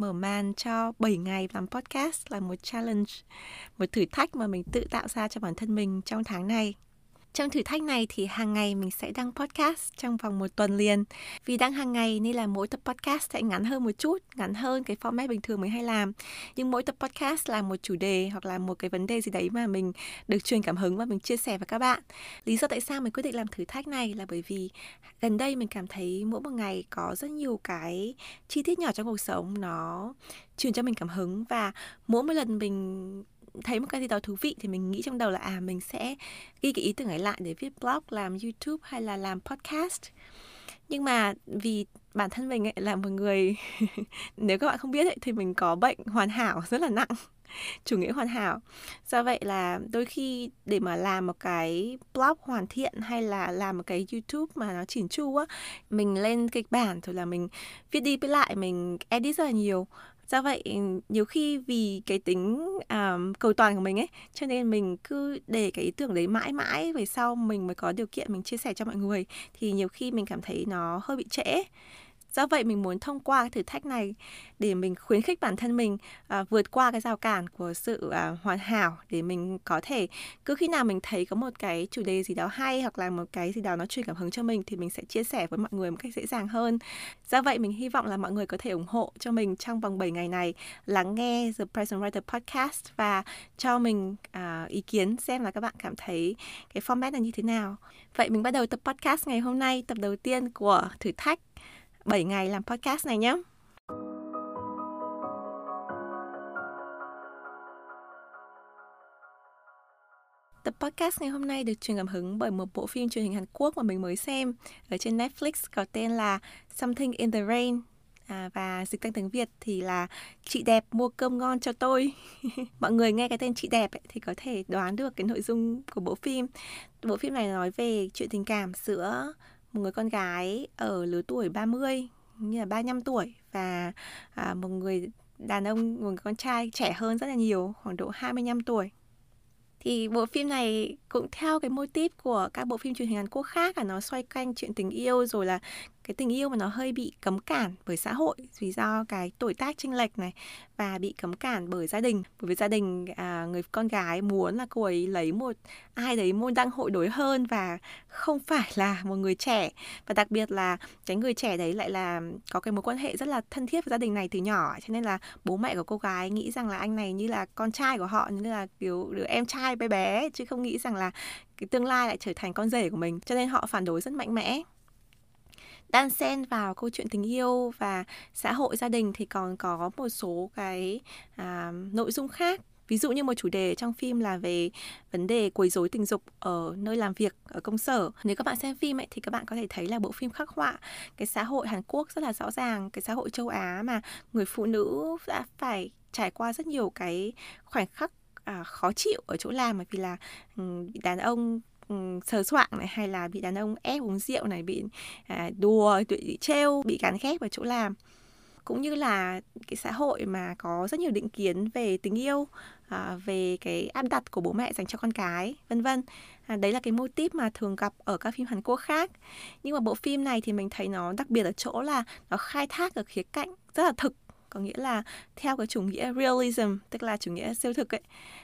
mở màn cho 7 ngày làm podcast là một challenge, một thử thách mà mình tự tạo ra cho bản thân mình trong tháng này. Trong thử thách này thì hàng ngày mình sẽ đăng podcast trong vòng một tuần liền. Vì đăng hàng ngày nên là mỗi tập podcast sẽ ngắn hơn một chút, ngắn hơn cái format bình thường mình hay làm. Nhưng mỗi tập podcast là một chủ đề hoặc là một cái vấn đề gì đấy mà mình được truyền cảm hứng và mình chia sẻ với các bạn. Lý do tại sao mình quyết định làm thử thách này là bởi vì gần đây mình cảm thấy mỗi một ngày có rất nhiều cái chi tiết nhỏ trong cuộc sống nó truyền cho mình cảm hứng và mỗi một lần mình thấy một cái gì đó thú vị thì mình nghĩ trong đầu là à mình sẽ ghi cái ý tưởng ấy lại để viết blog làm youtube hay là làm podcast. Nhưng mà vì bản thân mình ấy là một người nếu các bạn không biết ấy, thì mình có bệnh hoàn hảo rất là nặng chủ nghĩa hoàn hảo. Do vậy là đôi khi để mà làm một cái blog hoàn thiện hay là làm một cái youtube mà nó chỉn chu á mình lên kịch bản rồi là mình viết đi viết lại mình edit rất là nhiều do vậy ừ, nhiều khi vì cái tính um, cầu toàn của mình ấy cho nên mình cứ để cái ý tưởng đấy mãi mãi về sau mình mới có điều kiện mình chia sẻ cho mọi người thì nhiều khi mình cảm thấy nó hơi bị trễ do vậy mình muốn thông qua cái thử thách này để mình khuyến khích bản thân mình à, vượt qua cái rào cản của sự à, hoàn hảo để mình có thể cứ khi nào mình thấy có một cái chủ đề gì đó hay hoặc là một cái gì đó nó truyền cảm hứng cho mình thì mình sẽ chia sẻ với mọi người một cách dễ dàng hơn. Do vậy mình hy vọng là mọi người có thể ủng hộ cho mình trong vòng 7 ngày này lắng nghe The Present Writer Podcast và cho mình à, ý kiến xem là các bạn cảm thấy cái format này như thế nào. Vậy mình bắt đầu tập podcast ngày hôm nay tập đầu tiên của thử thách. 7 ngày làm podcast này nhé. Tập podcast ngày hôm nay được truyền cảm hứng bởi một bộ phim truyền hình Hàn Quốc mà mình mới xem ở trên Netflix có tên là Something in the Rain à, và dịch sang tiếng Việt thì là chị đẹp mua cơm ngon cho tôi. Mọi người nghe cái tên chị đẹp ấy, thì có thể đoán được cái nội dung của bộ phim. Bộ phim này nói về chuyện tình cảm giữa một người con gái ở lứa tuổi 30 như là 35 tuổi và à, một người đàn ông, một người con trai trẻ hơn rất là nhiều, khoảng độ 25 tuổi. Thì bộ phim này cũng theo cái mô típ của các bộ phim truyền hình Hàn Quốc khác là nó xoay quanh chuyện tình yêu rồi là cái tình yêu mà nó hơi bị cấm cản bởi xã hội vì do cái tuổi tác chênh lệch này và bị cấm cản bởi gia đình. Bởi vì gia đình à, người con gái muốn là cô ấy lấy một ai đấy môn đăng hội đối hơn và không phải là một người trẻ. Và đặc biệt là cái người trẻ đấy lại là có cái mối quan hệ rất là thân thiết với gia đình này từ nhỏ. Cho nên là bố mẹ của cô gái nghĩ rằng là anh này như là con trai của họ như là kiểu đứa em trai bé bé chứ không nghĩ rằng là cái tương lai lại trở thành con rể của mình. Cho nên họ phản đối rất mạnh mẽ đan xen vào câu chuyện tình yêu và xã hội gia đình thì còn có một số cái à, nội dung khác. Ví dụ như một chủ đề trong phim là về vấn đề quấy rối tình dục ở nơi làm việc ở công sở. Nếu các bạn xem phim ấy thì các bạn có thể thấy là bộ phim khắc họa cái xã hội Hàn Quốc rất là rõ ràng cái xã hội châu Á mà người phụ nữ đã phải trải qua rất nhiều cái khoảnh khắc à, khó chịu ở chỗ làm. Bởi vì là đàn ông Ừ, sờ soạng này hay là bị đàn ông ép uống rượu này bị à, đùa bị trêu bị gắn ghép vào chỗ làm. Cũng như là cái xã hội mà có rất nhiều định kiến về tình yêu à, về cái áp đặt của bố mẹ dành cho con cái vân vân. À, đấy là cái mô típ mà thường gặp ở các phim Hàn Quốc khác. Nhưng mà bộ phim này thì mình thấy nó đặc biệt ở chỗ là nó khai thác ở khía cạnh rất là thực có nghĩa là theo cái chủ nghĩa realism tức là chủ nghĩa siêu thực ấy.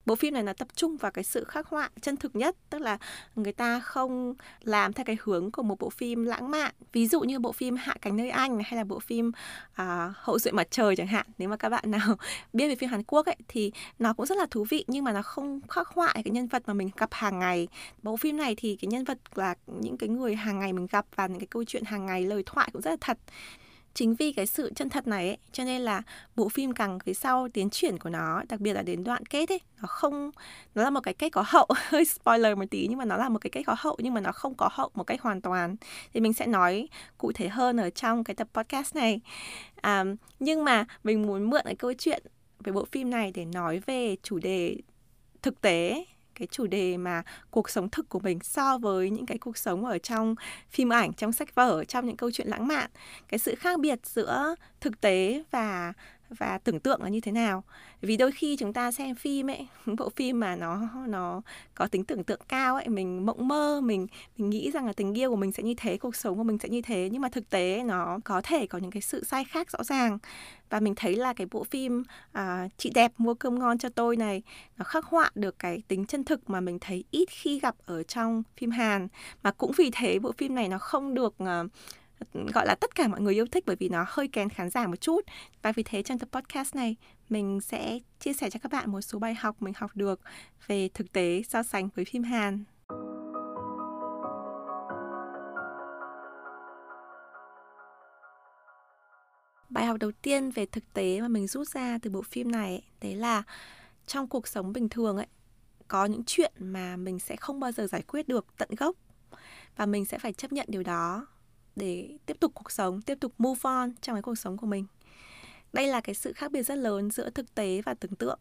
Bộ phim này nó tập trung vào cái sự khắc họa chân thực nhất tức là người ta không làm theo cái hướng của một bộ phim lãng mạn. Ví dụ như bộ phim hạ cánh nơi anh hay là bộ phim uh, hậu duệ mặt trời chẳng hạn. Nếu mà các bạn nào biết về phim Hàn Quốc ấy thì nó cũng rất là thú vị nhưng mà nó không khắc họa cái nhân vật mà mình gặp hàng ngày. Bộ phim này thì cái nhân vật là những cái người hàng ngày mình gặp và những cái câu chuyện hàng ngày lời thoại cũng rất là thật chính vì cái sự chân thật này ấy, cho nên là bộ phim càng phía sau tiến triển của nó đặc biệt là đến đoạn kết ấy nó không nó là một cái kết có hậu. Hơi spoiler một tí nhưng mà nó là một cái kết có hậu nhưng mà nó không có hậu một cách hoàn toàn. Thì mình sẽ nói cụ thể hơn ở trong cái tập podcast này. À, nhưng mà mình muốn mượn cái câu chuyện về bộ phim này để nói về chủ đề thực tế cái chủ đề mà cuộc sống thực của mình so với những cái cuộc sống ở trong phim ảnh, trong sách vở, trong những câu chuyện lãng mạn. Cái sự khác biệt giữa thực tế và và tưởng tượng là như thế nào. Vì đôi khi chúng ta xem phim ấy bộ phim mà nó nó có tính tưởng tượng cao ấy mình mộng mơ mình mình nghĩ rằng là tình yêu của mình sẽ như thế cuộc sống của mình sẽ như thế nhưng mà thực tế nó có thể có những cái sự sai khác rõ ràng. Và mình thấy là cái bộ phim à, chị đẹp mua cơm ngon cho tôi này nó khắc họa được cái tính chân thực mà mình thấy ít khi gặp ở trong phim Hàn. Mà cũng vì thế bộ phim này nó không được uh, gọi là tất cả mọi người yêu thích bởi vì nó hơi kén khán giả một chút. Và vì thế trong tập podcast này, mình sẽ chia sẻ cho các bạn một số bài học mình học được về thực tế so sánh với phim Hàn. Bài học đầu tiên về thực tế mà mình rút ra từ bộ phim này, đấy là trong cuộc sống bình thường ấy, có những chuyện mà mình sẽ không bao giờ giải quyết được tận gốc. Và mình sẽ phải chấp nhận điều đó để tiếp tục cuộc sống, tiếp tục move on trong cái cuộc sống của mình. Đây là cái sự khác biệt rất lớn giữa thực tế và tưởng tượng.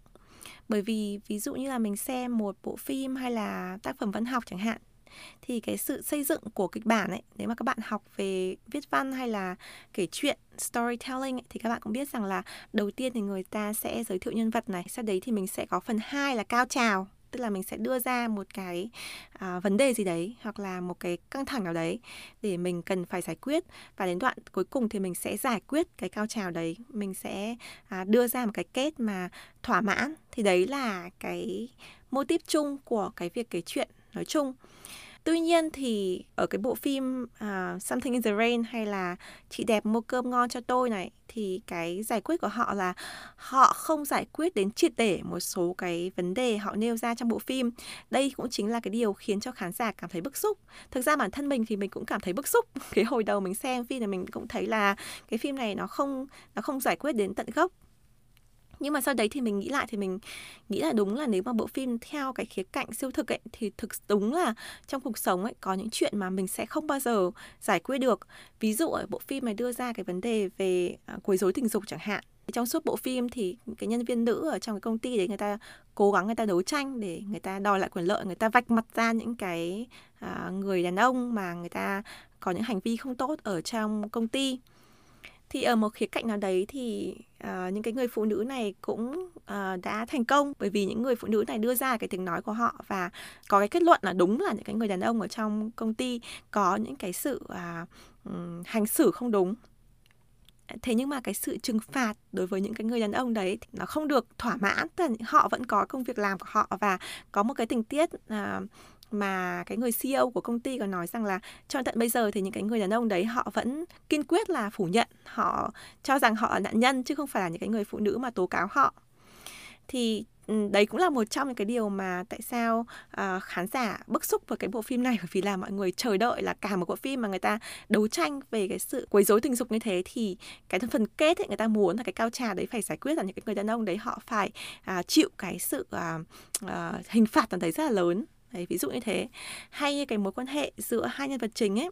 Bởi vì ví dụ như là mình xem một bộ phim hay là tác phẩm văn học chẳng hạn thì cái sự xây dựng của kịch bản ấy nếu mà các bạn học về viết văn hay là kể chuyện storytelling ấy, thì các bạn cũng biết rằng là đầu tiên thì người ta sẽ giới thiệu nhân vật này sau đấy thì mình sẽ có phần 2 là cao trào tức là mình sẽ đưa ra một cái à, vấn đề gì đấy hoặc là một cái căng thẳng nào đấy để mình cần phải giải quyết. Và đến đoạn cuối cùng thì mình sẽ giải quyết cái cao trào đấy. Mình sẽ à, đưa ra một cái kết mà thỏa mãn. Thì đấy là cái mô típ chung của cái việc kể chuyện nói chung. Tuy nhiên thì ở cái bộ phim uh, Something in the Rain hay là Chị đẹp mua cơm ngon cho tôi này thì cái giải quyết của họ là họ không giải quyết đến triệt để một số cái vấn đề họ nêu ra trong bộ phim. Đây cũng chính là cái điều khiến cho khán giả cảm thấy bức xúc. Thực ra bản thân mình thì mình cũng cảm thấy bức xúc. Cái hồi đầu mình xem phim thì mình cũng thấy là cái phim này nó không nó không giải quyết đến tận gốc nhưng mà sau đấy thì mình nghĩ lại thì mình nghĩ là đúng là nếu mà bộ phim theo cái khía cạnh siêu thực ấy thì thực đúng là trong cuộc sống ấy có những chuyện mà mình sẽ không bao giờ giải quyết được. Ví dụ ở bộ phim này đưa ra cái vấn đề về à, quấy rối tình dục chẳng hạn trong suốt bộ phim thì cái nhân viên nữ ở trong cái công ty đấy người ta cố gắng người ta đấu tranh để người ta đòi lại quyền lợi người ta vạch mặt ra những cái à, người đàn ông mà người ta có những hành vi không tốt ở trong công ty thì ở một khía cạnh nào đấy thì uh, những cái người phụ nữ này cũng uh, đã thành công. Bởi vì những người phụ nữ này đưa ra cái tiếng nói của họ và có cái kết luận là đúng là những cái người đàn ông ở trong công ty có những cái sự uh, hành xử không đúng. Thế nhưng mà cái sự trừng phạt đối với những cái người đàn ông đấy thì nó không được thỏa mãn. Tức là họ vẫn có công việc làm của họ và có một cái tình tiết uh, mà cái người CEO của công ty còn nói rằng là cho tận bây giờ thì những cái người đàn ông đấy họ vẫn kiên quyết là phủ nhận họ cho rằng họ là nạn nhân chứ không phải là những cái người phụ nữ mà tố cáo họ. Thì ừ, đấy cũng là một trong những cái điều mà tại sao uh, khán giả bức xúc với cái bộ phim này. Bởi vì là mọi người chờ đợi là cả một bộ phim mà người ta đấu tranh về cái sự quấy rối tình dục như thế thì cái phần kết ấy người ta muốn là cái cao trào đấy phải giải quyết là những cái người đàn ông đấy họ phải uh, chịu cái sự uh, uh, hình phạt tầm đấy rất là lớn. Đấy, ví dụ như thế. Hay như cái mối quan hệ giữa hai nhân vật chính ấy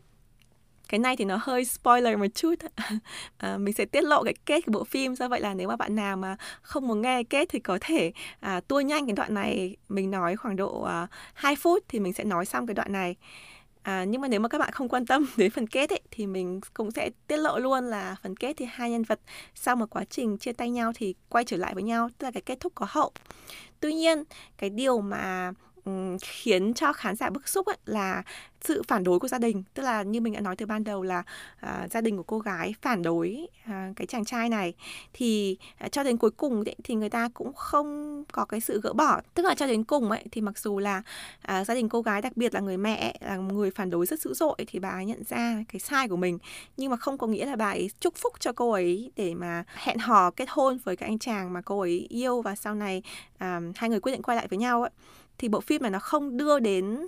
cái này thì nó hơi spoiler một chút. À, mình sẽ tiết lộ cái kết của bộ phim. Do vậy là nếu mà bạn nào mà không muốn nghe kết thì có thể à, tua nhanh cái đoạn này. Mình nói khoảng độ à, 2 phút thì mình sẽ nói xong cái đoạn này. À, nhưng mà nếu mà các bạn không quan tâm đến phần kết ấy, thì mình cũng sẽ tiết lộ luôn là phần kết thì hai nhân vật sau một quá trình chia tay nhau thì quay trở lại với nhau tức là cái kết thúc có hậu. Tuy nhiên cái điều mà khiến cho khán giả bức xúc ấy là sự phản đối của gia đình. Tức là như mình đã nói từ ban đầu là uh, gia đình của cô gái phản đối uh, cái chàng trai này. Thì uh, cho đến cuối cùng ấy, thì người ta cũng không có cái sự gỡ bỏ. Tức là cho đến cùng ấy thì mặc dù là uh, gia đình cô gái đặc biệt là người mẹ là người phản đối rất dữ dội thì bà ấy nhận ra cái sai của mình. Nhưng mà không có nghĩa là bà ấy chúc phúc cho cô ấy để mà hẹn hò kết hôn với cái anh chàng mà cô ấy yêu. Và sau này uh, hai người quyết định quay lại với nhau ấy thì bộ phim này nó không đưa đến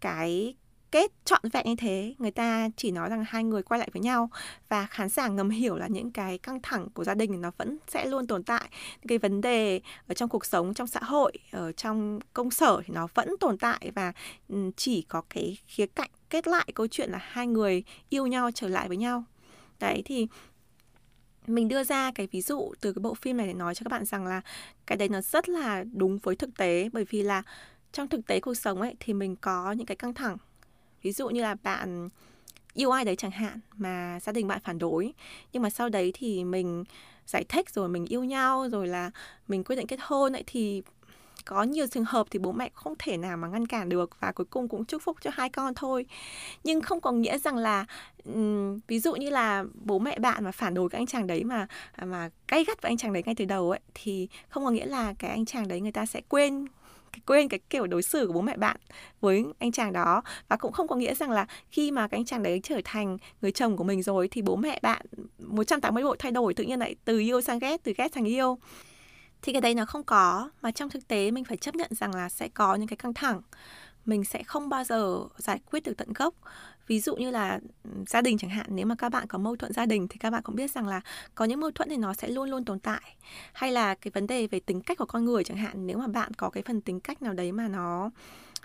cái kết trọn vẹn như thế. Người ta chỉ nói rằng hai người quay lại với nhau và khán giả ngầm hiểu là những cái căng thẳng của gia đình nó vẫn sẽ luôn tồn tại. Cái vấn đề ở trong cuộc sống, trong xã hội, ở trong công sở thì nó vẫn tồn tại và ừ, chỉ có cái khía cạnh kết lại câu chuyện là hai người yêu nhau, trở lại với nhau. Đấy, thì mình đưa ra cái ví dụ từ cái bộ phim này để nói cho các bạn rằng là cái đấy nó rất là đúng với thực tế. Bởi vì là trong thực tế cuộc sống ấy thì mình có những cái căng thẳng. Ví dụ như là bạn yêu ai đấy chẳng hạn mà gia đình bạn phản đối nhưng mà sau đấy thì mình giải thích rồi mình yêu nhau rồi là mình quyết định kết hôn ấy thì có nhiều trường hợp thì bố mẹ không thể nào mà ngăn cản được và cuối cùng cũng chúc phúc cho hai con thôi. Nhưng không có nghĩa rằng là um, ví dụ như là bố mẹ bạn mà phản đối cái anh chàng đấy mà mà cay gắt với anh chàng đấy ngay từ đầu ấy thì không có nghĩa là cái anh chàng đấy người ta sẽ quên quên cái kiểu đối xử của bố mẹ bạn với anh chàng đó. Và cũng không có nghĩa rằng là khi mà cái anh chàng đấy trở thành người chồng của mình rồi thì bố mẹ bạn 180 độ thay đổi, tự nhiên lại từ yêu sang ghét, từ ghét sang yêu. Thì cái đấy nó không có, mà trong thực tế mình phải chấp nhận rằng là sẽ có những cái căng thẳng. Mình sẽ không bao giờ giải quyết được tận gốc ví dụ như là gia đình chẳng hạn nếu mà các bạn có mâu thuẫn gia đình thì các bạn cũng biết rằng là có những mâu thuẫn thì nó sẽ luôn luôn tồn tại. Hay là cái vấn đề về tính cách của con người chẳng hạn nếu mà bạn có cái phần tính cách nào đấy mà nó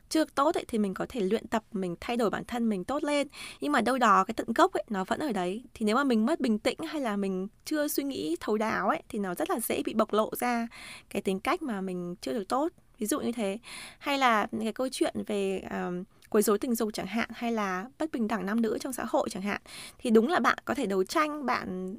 chưa tốt ấy, thì mình có thể luyện tập mình thay đổi bản thân mình tốt lên. Nhưng mà đâu đó cái tận gốc ấy nó vẫn ở đấy. Thì nếu mà mình mất bình tĩnh hay là mình chưa suy nghĩ thấu đáo ấy thì nó rất là dễ bị bộc lộ ra cái tính cách mà mình chưa được tốt. Ví dụ như thế. Hay là những cái câu chuyện về uh, quấy rối tình dục chẳng hạn hay là bất bình đẳng nam nữ trong xã hội chẳng hạn thì đúng là bạn có thể đấu tranh bạn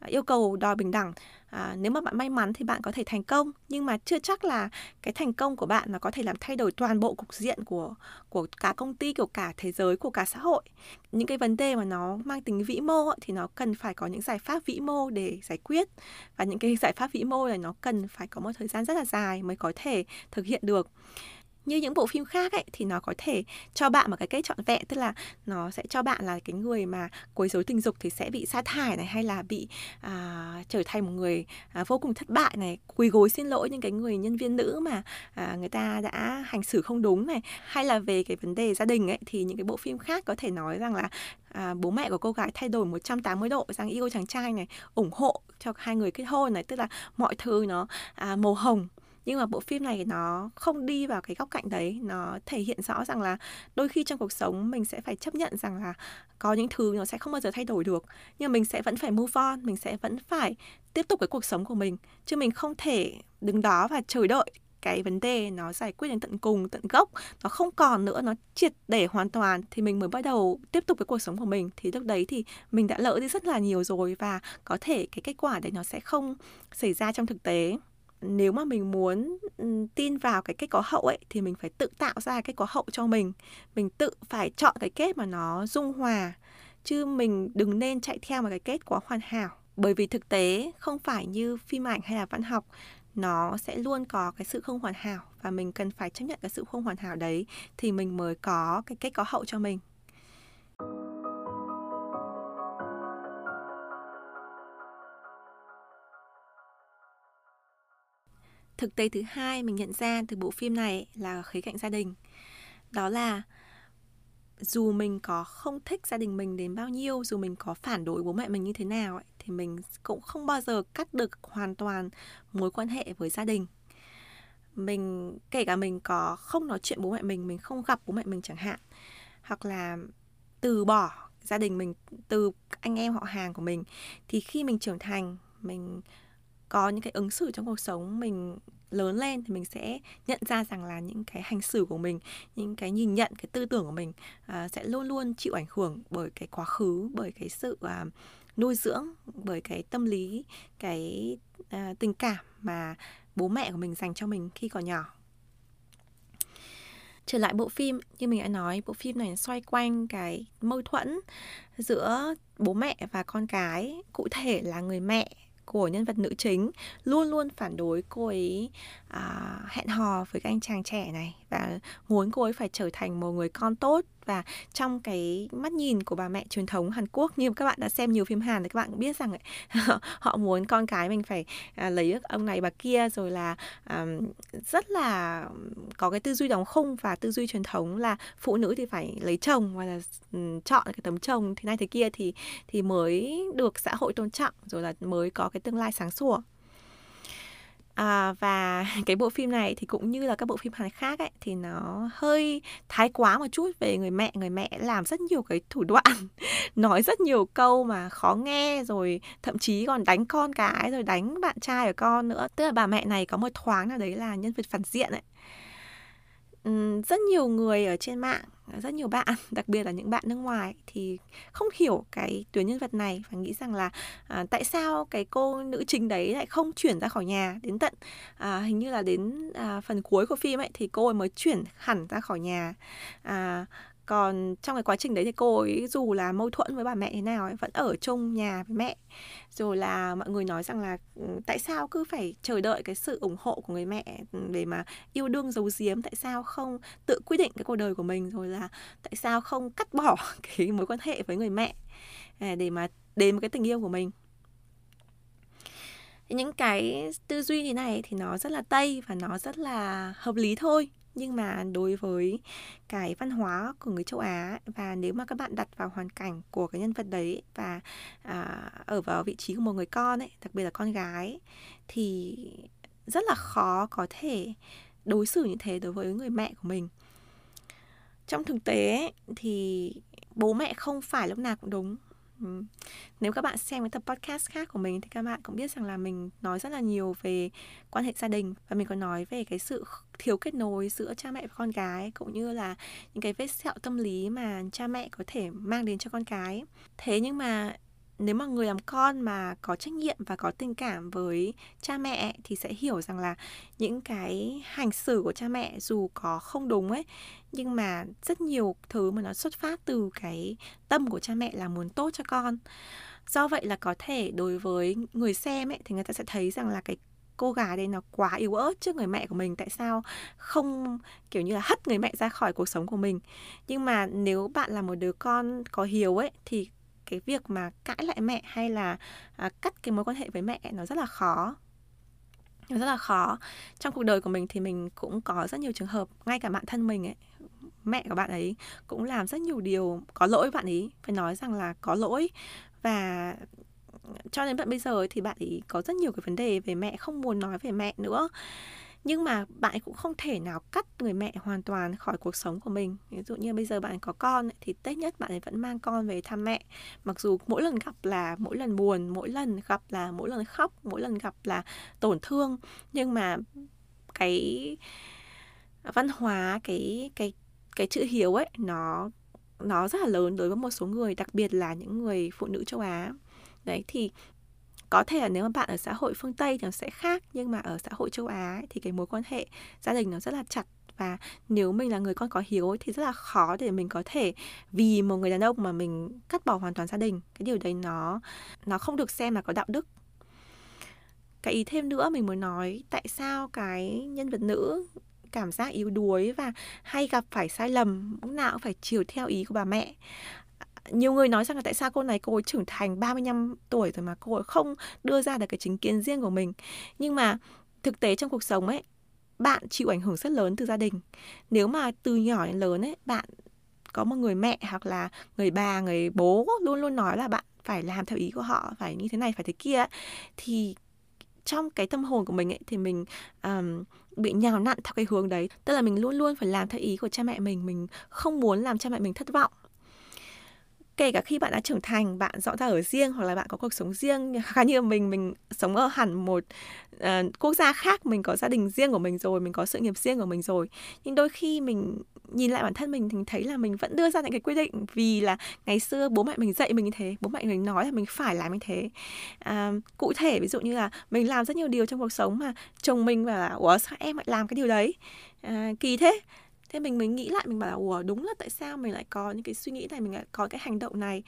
à, yêu cầu đòi bình đẳng. À, nếu mà bạn may mắn thì bạn có thể thành công nhưng mà chưa chắc là cái thành công của bạn nó có thể làm thay đổi toàn bộ cục diện của của cả công ty của cả thế giới của cả xã hội. Những cái vấn đề mà nó mang tính vĩ mô thì nó cần phải có những giải pháp vĩ mô để giải quyết. Và những cái giải pháp vĩ mô này nó cần phải có một thời gian rất là dài mới có thể thực hiện được như những bộ phim khác ấy thì nó có thể cho bạn một cái kết trọn vẹn tức là nó sẽ cho bạn là cái người mà quấy rối tình dục thì sẽ bị sa thải này hay là bị à, trở thành một người à, vô cùng thất bại này quỳ gối xin lỗi những cái người nhân viên nữ mà à, người ta đã hành xử không đúng này. Hay là về cái vấn đề gia đình ấy thì những cái bộ phim khác có thể nói rằng là à, bố mẹ của cô gái thay đổi 180 độ sang yêu chàng trai này ủng hộ cho hai người kết hôn này tức là mọi thứ nó à, màu hồng nhưng mà bộ phim này nó không đi vào cái góc cạnh đấy, nó thể hiện rõ rằng là đôi khi trong cuộc sống mình sẽ phải chấp nhận rằng là có những thứ nó sẽ không bao giờ thay đổi được, nhưng mà mình sẽ vẫn phải move on, mình sẽ vẫn phải tiếp tục cái cuộc sống của mình, chứ mình không thể đứng đó và chờ đợi cái vấn đề nó giải quyết đến tận cùng, tận gốc, nó không còn nữa, nó triệt để hoàn toàn thì mình mới bắt đầu tiếp tục cái cuộc sống của mình. Thì lúc đấy thì mình đã lỡ đi rất là nhiều rồi và có thể cái kết quả đấy nó sẽ không xảy ra trong thực tế nếu mà mình muốn tin vào cái kết có hậu ấy, thì mình phải tự tạo ra cái có hậu cho mình. Mình tự phải chọn cái kết mà nó dung hòa, chứ mình đừng nên chạy theo một cái kết quá hoàn hảo. Bởi vì thực tế, không phải như phim ảnh hay là văn học, nó sẽ luôn có cái sự không hoàn hảo và mình cần phải chấp nhận cái sự không hoàn hảo đấy thì mình mới có cái kết có hậu cho mình. Thực tế thứ hai mình nhận ra từ bộ phim này là khía cạnh gia đình. Đó là dù mình có không thích gia đình mình đến bao nhiêu dù mình có phản đối bố mẹ mình như thế nào ấy, thì mình cũng không bao giờ cắt được hoàn toàn mối quan hệ với gia đình. Mình kể cả mình có không nói chuyện bố mẹ mình mình không gặp bố mẹ mình chẳng hạn hoặc là từ bỏ gia đình mình từ anh em họ hàng của mình thì khi mình trưởng thành mình có những cái ứng xử trong cuộc sống mình lớn lên thì mình sẽ nhận ra rằng là những cái hành xử của mình những cái nhìn nhận cái tư tưởng của mình uh, sẽ luôn luôn chịu ảnh hưởng bởi cái quá khứ bởi cái sự uh, nuôi dưỡng bởi cái tâm lý cái uh, tình cảm mà bố mẹ của mình dành cho mình khi còn nhỏ. Trở lại bộ phim như mình đã nói bộ phim này xoay quanh cái mâu thuẫn giữa bố mẹ và con cái cụ thể là người mẹ của nhân vật nữ chính luôn luôn phản đối cô ấy à, hẹn hò với các anh chàng trẻ này và muốn cô ấy phải trở thành một người con tốt. Và trong cái mắt nhìn của bà mẹ truyền thống Hàn Quốc như các bạn đã xem nhiều phim Hàn thì các bạn cũng biết rằng ấy, họ muốn con cái mình phải à, lấy ông này bà kia rồi là à, rất là có cái tư duy đóng khung và tư duy truyền thống là phụ nữ thì phải lấy chồng và là um, chọn cái tấm chồng thế này thế kia thì thì mới được xã hội tôn trọng rồi là mới có cái tương lai sáng sủa. À, và cái bộ phim này thì cũng như là các bộ phim Hàn khác ấy thì nó hơi thái quá một chút về người mẹ. Người mẹ làm rất nhiều cái thủ đoạn nói rất nhiều câu mà khó nghe rồi thậm chí còn đánh con cái rồi đánh bạn trai của con nữa. Tức là bà mẹ này có một thoáng nào đấy là nhân vật phản diện ấy. Ừ, rất nhiều người ở trên mạng rất nhiều bạn đặc biệt là những bạn nước ngoài thì không hiểu cái tuyến nhân vật này và nghĩ rằng là à, tại sao cái cô nữ chính đấy lại không chuyển ra khỏi nhà đến tận à, hình như là đến à, phần cuối của phim ấy thì cô ấy mới chuyển hẳn ra khỏi nhà. À, còn trong cái quá trình đấy thì cô ấy dù là mâu thuẫn với bà mẹ thế nào ấy, vẫn ở chung nhà với mẹ. Rồi là mọi người nói rằng là ừ, tại sao cứ phải chờ đợi cái sự ủng hộ của người mẹ ừ, để mà yêu đương giấu giếm? Tại sao không tự quyết định cái cuộc đời của mình rồi là tại sao không cắt bỏ cái mối quan hệ với người mẹ à, để mà đến một cái tình yêu của mình? Những cái tư duy như này thì nó rất là tây và nó rất là hợp lý thôi nhưng mà đối với cái văn hóa của người châu Á và nếu mà các bạn đặt vào hoàn cảnh của cái nhân vật đấy và à, ở vào vị trí của một người con ấy đặc biệt là con gái thì rất là khó có thể đối xử như thế đối với người mẹ của mình. Trong thực tế thì bố mẹ không phải lúc nào cũng đúng nếu các bạn xem cái tập podcast khác của mình thì các bạn cũng biết rằng là mình nói rất là nhiều về quan hệ gia đình và mình có nói về cái sự thiếu kết nối giữa cha mẹ và con gái cũng như là những cái vết sẹo tâm lý mà cha mẹ có thể mang đến cho con cái. Thế nhưng mà nếu mà người làm con mà có trách nhiệm và có tình cảm với cha mẹ thì sẽ hiểu rằng là những cái hành xử của cha mẹ dù có không đúng ấy, nhưng mà rất nhiều thứ mà nó xuất phát từ cái tâm của cha mẹ là muốn tốt cho con. Do vậy là có thể đối với người xem ấy, thì người ta sẽ thấy rằng là cái cô gái đây nó quá yếu ớt trước người mẹ của mình. Tại sao? Không, kiểu như là, hất người mẹ ra khỏi cuộc sống của mình. Nhưng mà nếu bạn là một đứa con có hiếu ấy, thì cái việc mà cãi lại mẹ hay là à, cắt cái mối quan hệ với mẹ nó rất là khó. Nó rất là khó. Trong cuộc đời của mình thì mình cũng có rất nhiều trường hợp ngay cả bạn thân mình ấy mẹ của bạn ấy cũng làm rất nhiều điều có lỗi bạn ấy phải nói rằng là có lỗi. Và cho đến tận bây giờ thì bạn ấy có rất nhiều cái vấn đề về mẹ không muốn nói về mẹ nữa nhưng mà bạn cũng không thể nào cắt người mẹ hoàn toàn khỏi cuộc sống của mình. Ví dụ như bây giờ bạn có con thì tết nhất bạn ấy vẫn mang con về thăm mẹ. Mặc dù mỗi lần gặp là mỗi lần buồn, mỗi lần gặp là mỗi lần khóc, mỗi lần gặp là tổn thương, nhưng mà cái văn hóa, cái cái cái chữ hiếu ấy, nó nó rất là lớn đối với một số người, đặc biệt là những người phụ nữ châu Á. Đấy, thì có thể là nếu mà bạn ở xã hội phương Tây thì nó sẽ khác nhưng mà ở xã hội châu Á ấy, thì cái mối quan hệ gia đình nó rất là chặt và nếu mình là người con có hiếu ấy, thì rất là khó để mình có thể vì một người đàn ông mà mình cắt bỏ hoàn toàn gia đình. Cái điều đấy nó nó không được xem là có đạo đức. Cái ý thêm nữa mình muốn nói tại sao cái nhân vật nữ cảm giác yếu đuối và hay gặp phải sai lầm lúc nào cũng phải chiều theo ý của bà mẹ? Nhiều người nói rằng là tại sao cô này cô ấy trưởng thành 35 tuổi rồi mà cô ấy không đưa ra được cái chính kiến riêng của mình. Nhưng mà thực tế trong cuộc sống ấy bạn chịu ảnh hưởng rất lớn từ gia đình. Nếu mà từ nhỏ đến lớn ấy bạn có một người mẹ hoặc là người bà người bố luôn luôn nói là bạn phải làm theo ý của họ phải như thế này phải thế kia thì trong cái tâm hồn của mình ấy thì mình um, bị nhào nặn theo cái hướng đấy. Tức là mình luôn luôn phải làm theo ý của cha mẹ mình mình không muốn làm cha mẹ mình thất vọng kể cả khi bạn đã trưởng thành bạn dọn ra ở riêng hoặc là bạn có cuộc sống riêng. Khá như mình mình sống ở hẳn một uh, quốc gia khác mình có gia đình riêng của mình rồi mình có sự nghiệp riêng của mình rồi. Nhưng đôi khi mình nhìn lại bản thân mình thì thấy là mình vẫn đưa ra những cái quyết định vì là ngày xưa bố mẹ mình dạy mình như thế bố mẹ mình nói là mình phải làm như thế. À, cụ thể ví dụ như là mình làm rất nhiều điều trong cuộc sống mà chồng mình bảo là ủa sao em lại làm cái điều đấy? À, kỳ thế thế mình mới nghĩ lại, mình bảo là, ủa, đúng là tại sao mình lại có những cái suy nghĩ này, mình lại có cái hành động này?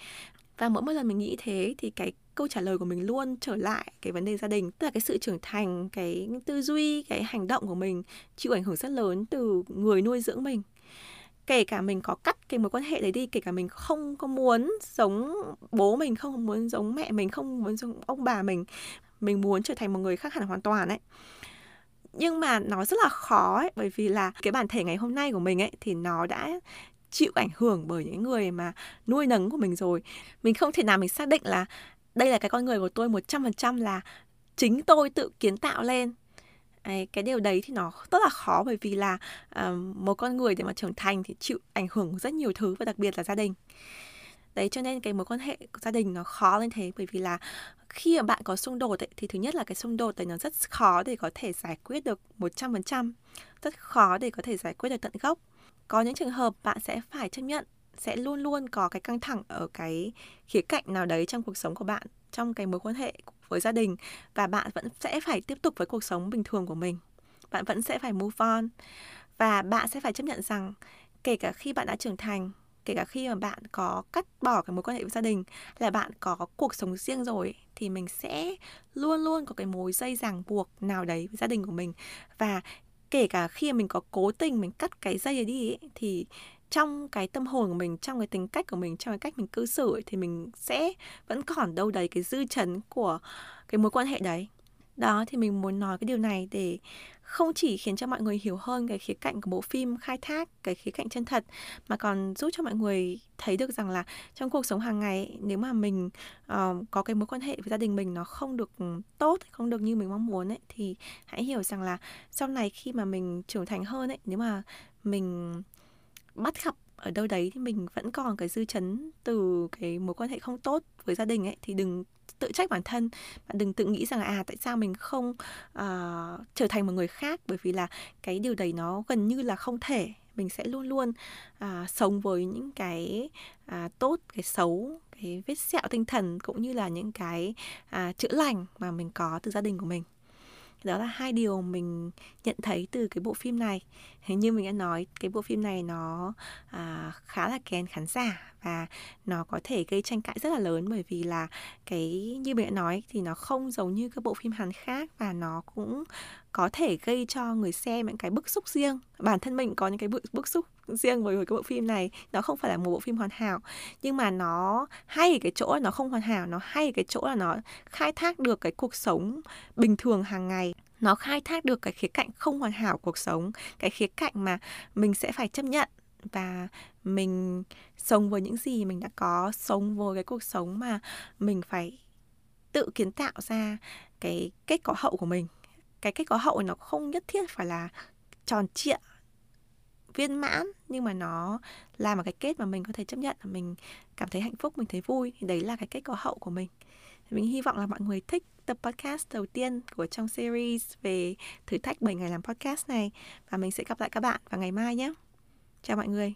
Và mỗi một lần mình nghĩ thế thì cái câu trả lời của mình luôn trở lại cái vấn đề gia đình, tức là cái sự trưởng thành, cái tư duy, cái hành động của mình chịu ảnh hưởng rất lớn từ người nuôi dưỡng mình. Kể cả mình có cắt cái mối quan hệ đấy đi, kể cả mình không có muốn giống bố mình, không muốn giống mẹ mình, không muốn giống ông bà mình mình muốn trở thành một người khác hẳn hoàn toàn ấy nhưng mà nó rất là khó ấy bởi vì là cái bản thể ngày hôm nay của mình ấy thì nó đã chịu ảnh hưởng bởi những người mà nuôi nấng của mình rồi. Mình không thể nào mình xác định là đây là cái con người của tôi 100% là chính tôi tự kiến tạo lên. Đấy, cái điều đấy thì nó rất là khó bởi vì là uh, một con người để mà trưởng thành thì chịu ảnh hưởng của rất nhiều thứ và đặc biệt là gia đình đấy cho nên cái mối quan hệ gia đình nó khó lên thế bởi vì là khi mà bạn có xung đột ấy, thì thứ nhất là cái xung đột đấy nó rất khó để có thể giải quyết được 100%, rất khó để có thể giải quyết được tận gốc. Có những trường hợp bạn sẽ phải chấp nhận sẽ luôn luôn có cái căng thẳng ở cái khía cạnh nào đấy trong cuộc sống của bạn trong cái mối quan hệ với gia đình và bạn vẫn sẽ phải tiếp tục với cuộc sống bình thường của mình bạn vẫn sẽ phải move on và bạn sẽ phải chấp nhận rằng kể cả khi bạn đã trưởng thành kể cả khi mà bạn có cắt bỏ cái mối quan hệ với gia đình là bạn có cuộc sống riêng rồi thì mình sẽ luôn luôn có cái mối dây ràng buộc nào đấy với gia đình của mình. Và kể cả khi mình có cố tình mình cắt cái dây ấy đi ấy, thì trong cái tâm hồn của mình trong cái tính cách của mình trong cái cách mình cư xử ấy, thì mình sẽ vẫn còn đâu đấy cái dư chấn của cái mối quan hệ đấy. Đó thì mình muốn nói cái điều này để không chỉ khiến cho mọi người hiểu hơn cái khía cạnh của bộ phim khai thác cái khía cạnh chân thật mà còn giúp cho mọi người thấy được rằng là trong cuộc sống hàng ngày nếu mà mình uh, có cái mối quan hệ với gia đình mình nó không được tốt không được như mình mong muốn ấy thì hãy hiểu rằng là sau này khi mà mình trưởng thành hơn ấy nếu mà mình bắt gặp ở đâu đấy thì mình vẫn còn cái dư chấn từ cái mối quan hệ không tốt với gia đình ấy thì đừng tự trách bản thân. Bạn đừng tự nghĩ rằng là à tại sao mình không uh, trở thành một người khác? Bởi vì là cái điều đấy nó gần như là không thể. Mình sẽ luôn luôn uh, sống với những cái uh, tốt cái xấu cái vết sẹo tinh thần cũng như là những cái uh, chữa lành mà mình có từ gia đình của mình đó là hai điều mình nhận thấy từ cái bộ phim này. Như mình đã nói cái bộ phim này nó à, khá là kén khán giả và nó có thể gây tranh cãi rất là lớn bởi vì là cái như mình đã nói thì nó không giống như các bộ phim Hàn khác và nó cũng có thể gây cho người xem những cái bức xúc riêng. Bản thân mình có những cái bức xúc riêng với cái bộ phim này. Nó không phải là một bộ phim hoàn hảo, nhưng mà nó hay ở cái chỗ là nó không hoàn hảo, nó hay ở cái chỗ là nó khai thác được cái cuộc sống bình thường hàng ngày. Nó khai thác được cái khía cạnh không hoàn hảo cuộc sống, cái khía cạnh mà mình sẽ phải chấp nhận và mình sống với những gì mình đã có, sống với cái cuộc sống mà mình phải tự kiến tạo ra cái kết quả hậu của mình cái cách có hậu nó không nhất thiết phải là tròn trịa, viên mãn, nhưng mà nó là một cái kết mà mình có thể chấp nhận là mình cảm thấy hạnh phúc, mình thấy vui thì đấy là cái kết có hậu của mình mình hy vọng là mọi người thích tập podcast đầu tiên của trong series về thử thách 7 ngày làm podcast này và mình sẽ gặp lại các bạn vào ngày mai nhé. Chào mọi người.